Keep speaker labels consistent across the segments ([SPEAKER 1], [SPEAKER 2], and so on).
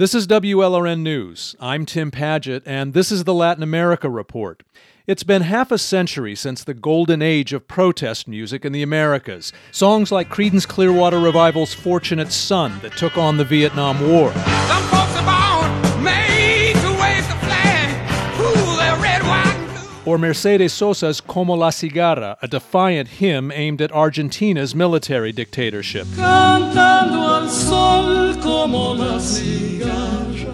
[SPEAKER 1] This is WLRN News. I'm Tim Padgett, and this is the Latin America Report. It's been half a century since the golden age of protest music in the Americas. Songs like Creedence Clearwater Revival's Fortunate Son that took on the Vietnam War. Or Mercedes Sosa's Como la Cigarra, a defiant hymn aimed at Argentina's military dictatorship.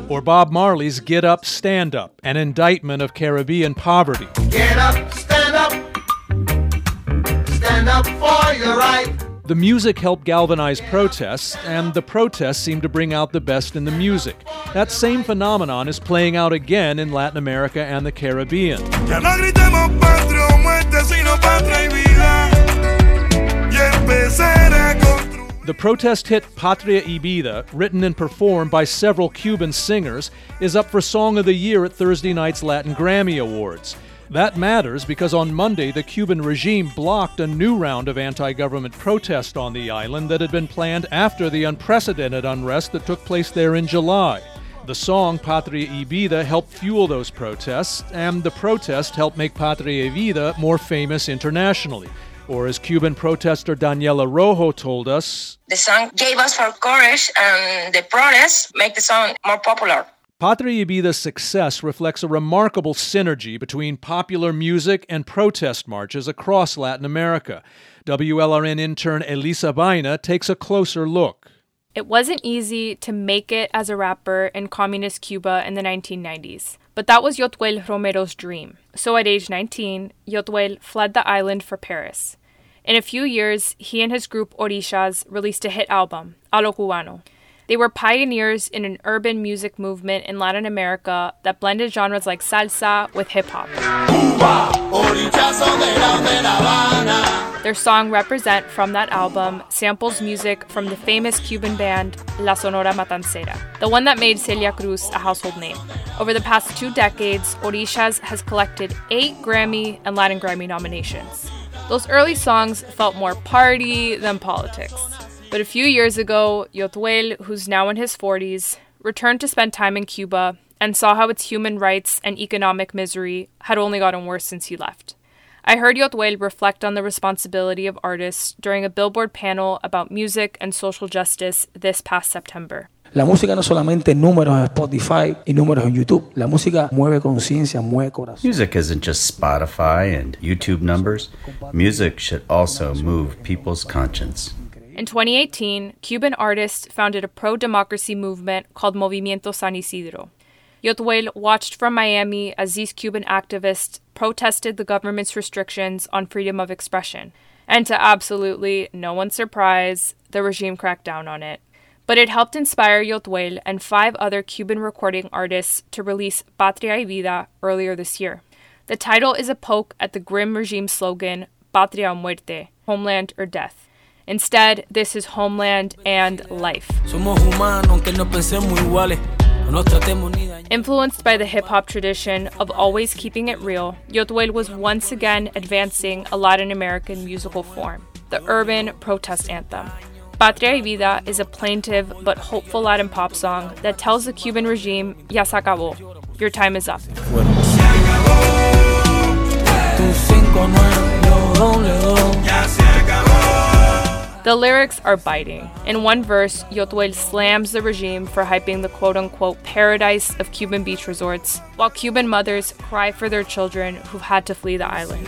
[SPEAKER 1] Or Bob Marley's Get Up, Stand Up, an indictment of Caribbean poverty. Get up, stand up, stand up for your right. The music helped galvanize protests, and the protests seemed to bring out the best in the music. That same phenomenon is playing out again in Latin America and the Caribbean. The protest hit Patria y Vida, written and performed by several Cuban singers, is up for Song of the Year at Thursday night's Latin Grammy Awards. That matters because on Monday the Cuban regime blocked a new round of anti government protest on the island that had been planned after the unprecedented unrest that took place there in July. The song Patria y Vida helped fuel those protests, and the protest helped make Patria y Vida more famous internationally. Or as Cuban protester Daniela Rojo told us,
[SPEAKER 2] The song gave us for courage, and the protests make the song more popular.
[SPEAKER 1] Patria y Vida's success reflects a remarkable synergy between popular music and protest marches across Latin America. WLRN intern Elisa Baena takes a closer look.
[SPEAKER 3] It wasn't easy to make it as a rapper in communist Cuba in the 1990s, but that was Yotuel Romero's dream. So at age 19, Yotuel fled the island for Paris. In a few years, he and his group Orishas released a hit album, A lo Cubano. They were pioneers in an urban music movement in Latin America that blended genres like salsa with hip hop. Their song Represent from that album samples music from the famous Cuban band La Sonora Matancera, the one that made Celia Cruz a household name. Over the past two decades, Orishas has collected eight Grammy and Latin Grammy nominations. Those early songs felt more party than politics. But a few years ago, Yotuel, who's now in his 40s, returned to spend time in Cuba and saw how its human rights and economic misery had only gotten worse since he left. I heard Yotuel reflect on the responsibility of artists during a Billboard panel about music and social justice this past September.
[SPEAKER 4] La música no solamente números en Spotify y números en YouTube. La música mueve conciencia, mueve corazón.
[SPEAKER 5] Music isn't just Spotify and YouTube numbers. Music should also move people's conscience.
[SPEAKER 3] In 2018, Cuban artists founded a pro democracy movement called Movimiento San Isidro. Yotuel watched from Miami as these Cuban activists protested the government's restrictions on freedom of expression. And to absolutely no one's surprise, the regime cracked down on it. But it helped inspire Yotuel and five other Cuban recording artists to release Patria y Vida earlier this year. The title is a poke at the grim regime slogan Patria o Muerte, Homeland or Death. Instead, this is homeland and life. Influenced by the hip hop tradition of always keeping it real, Yotuel was once again advancing a Latin American musical form, the urban protest anthem. Patria y Vida is a plaintive but hopeful Latin pop song that tells the Cuban regime, Ya se acabó, your time is up. The lyrics are biting. In one verse, Yotuel slams the regime for hyping the quote unquote paradise of Cuban beach resorts, while Cuban mothers cry for their children who've had to flee the island.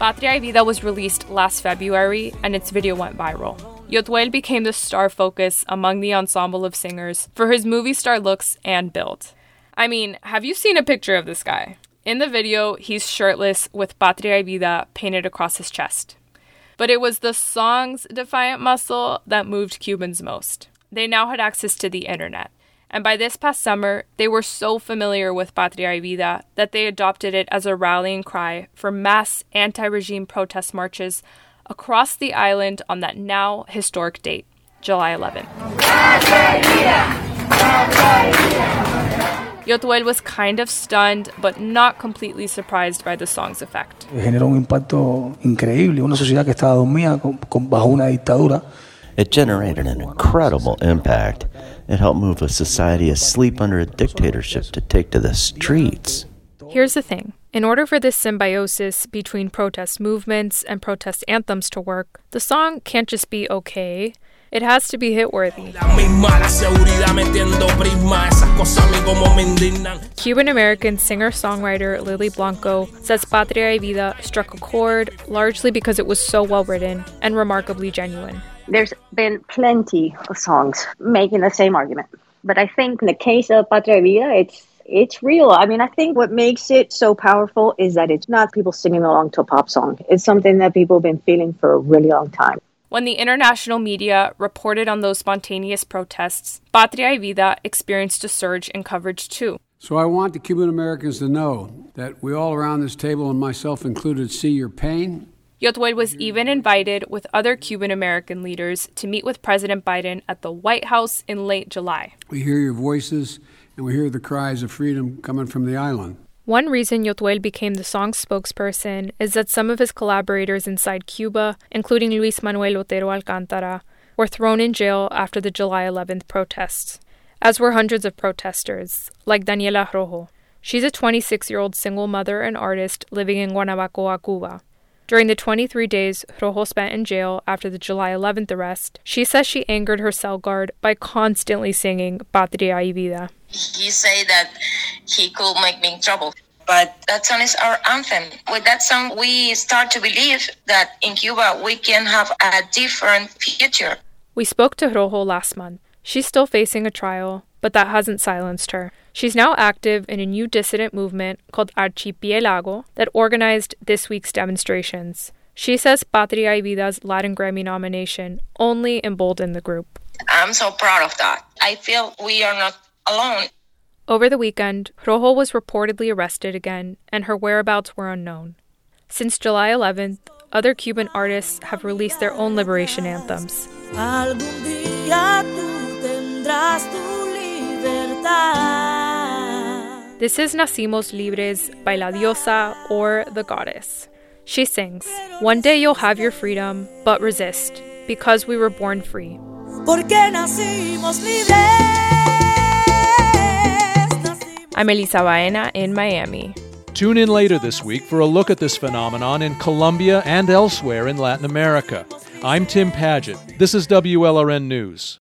[SPEAKER 3] Patria y Vida was released last February and its video went viral. Yotuel became the star focus among the ensemble of singers for his movie star looks and build. I mean, have you seen a picture of this guy? In the video, he's shirtless with Patria y Vida painted across his chest. But it was the song's defiant muscle that moved Cubans most. They now had access to the internet. And by this past summer, they were so familiar with Patria y Vida that they adopted it as a rallying cry for mass anti regime protest marches across the island on that now historic date, July 11th. Yotuel was kind of stunned, but not completely surprised by the song's effect.
[SPEAKER 4] Generó un impacto increíble, una sociedad que estaba dormida con, con, bajo una dictadura.
[SPEAKER 6] It generated an incredible impact. It helped move a society asleep under a dictatorship to take to the streets.
[SPEAKER 3] Here's the thing in order for this symbiosis between protest movements and protest anthems to work, the song can't just be okay. It has to be hit worthy. Cuban American singer songwriter Lily Blanco says Patria y Vida struck a chord largely because it was so well written and remarkably genuine.
[SPEAKER 7] There's been plenty of songs making the same argument. But I think in the case of Patria y Vida, it's it's real. I mean, I think what makes it so powerful is that it's not people singing along to a pop song. It's something that people have been feeling for a really long time.
[SPEAKER 3] When the international media reported on those spontaneous protests, Patria y Vida experienced a surge in coverage too.
[SPEAKER 8] So I want the Cuban Americans to know that we all around this table, and myself included, see your pain.
[SPEAKER 3] Yotuel was even invited with other Cuban American leaders to meet with President Biden at the White House in late July.
[SPEAKER 8] We hear your voices and we hear the cries of freedom coming from the island.
[SPEAKER 3] One reason Yotuel became the song's spokesperson is that some of his collaborators inside Cuba, including Luis Manuel Otero Alcantara, were thrown in jail after the July 11th protests, as were hundreds of protesters, like Daniela Rojo. She's a 26 year old single mother and artist living in Guanabacoa, Cuba. During the 23 days Rojo spent in jail after the July 11th arrest, she says she angered her cell guard by constantly singing Patria y Vida.
[SPEAKER 2] He said that he could make me in trouble. But that song is our anthem. With that song, we start to believe that in Cuba we can have a different future.
[SPEAKER 3] We spoke to Rojo last month. She's still facing a trial, but that hasn't silenced her. She's now active in a new dissident movement called Archipielago that organized this week's demonstrations. She says Patria y Vida's Latin Grammy nomination only emboldened the group.
[SPEAKER 2] I'm so proud of that. I feel we are not alone.
[SPEAKER 3] Over the weekend, Rojo was reportedly arrested again, and her whereabouts were unknown. Since July 11th, other Cuban artists have released their own liberation anthems. This is Nacimos Libres by La Diosa or The Goddess. She sings, One day you'll have your freedom, but resist, because we were born free. I'm Elisa Baena in Miami.
[SPEAKER 1] Tune in later this week for a look at this phenomenon in Colombia and elsewhere in Latin America. I'm Tim Padgett. This is WLRN News.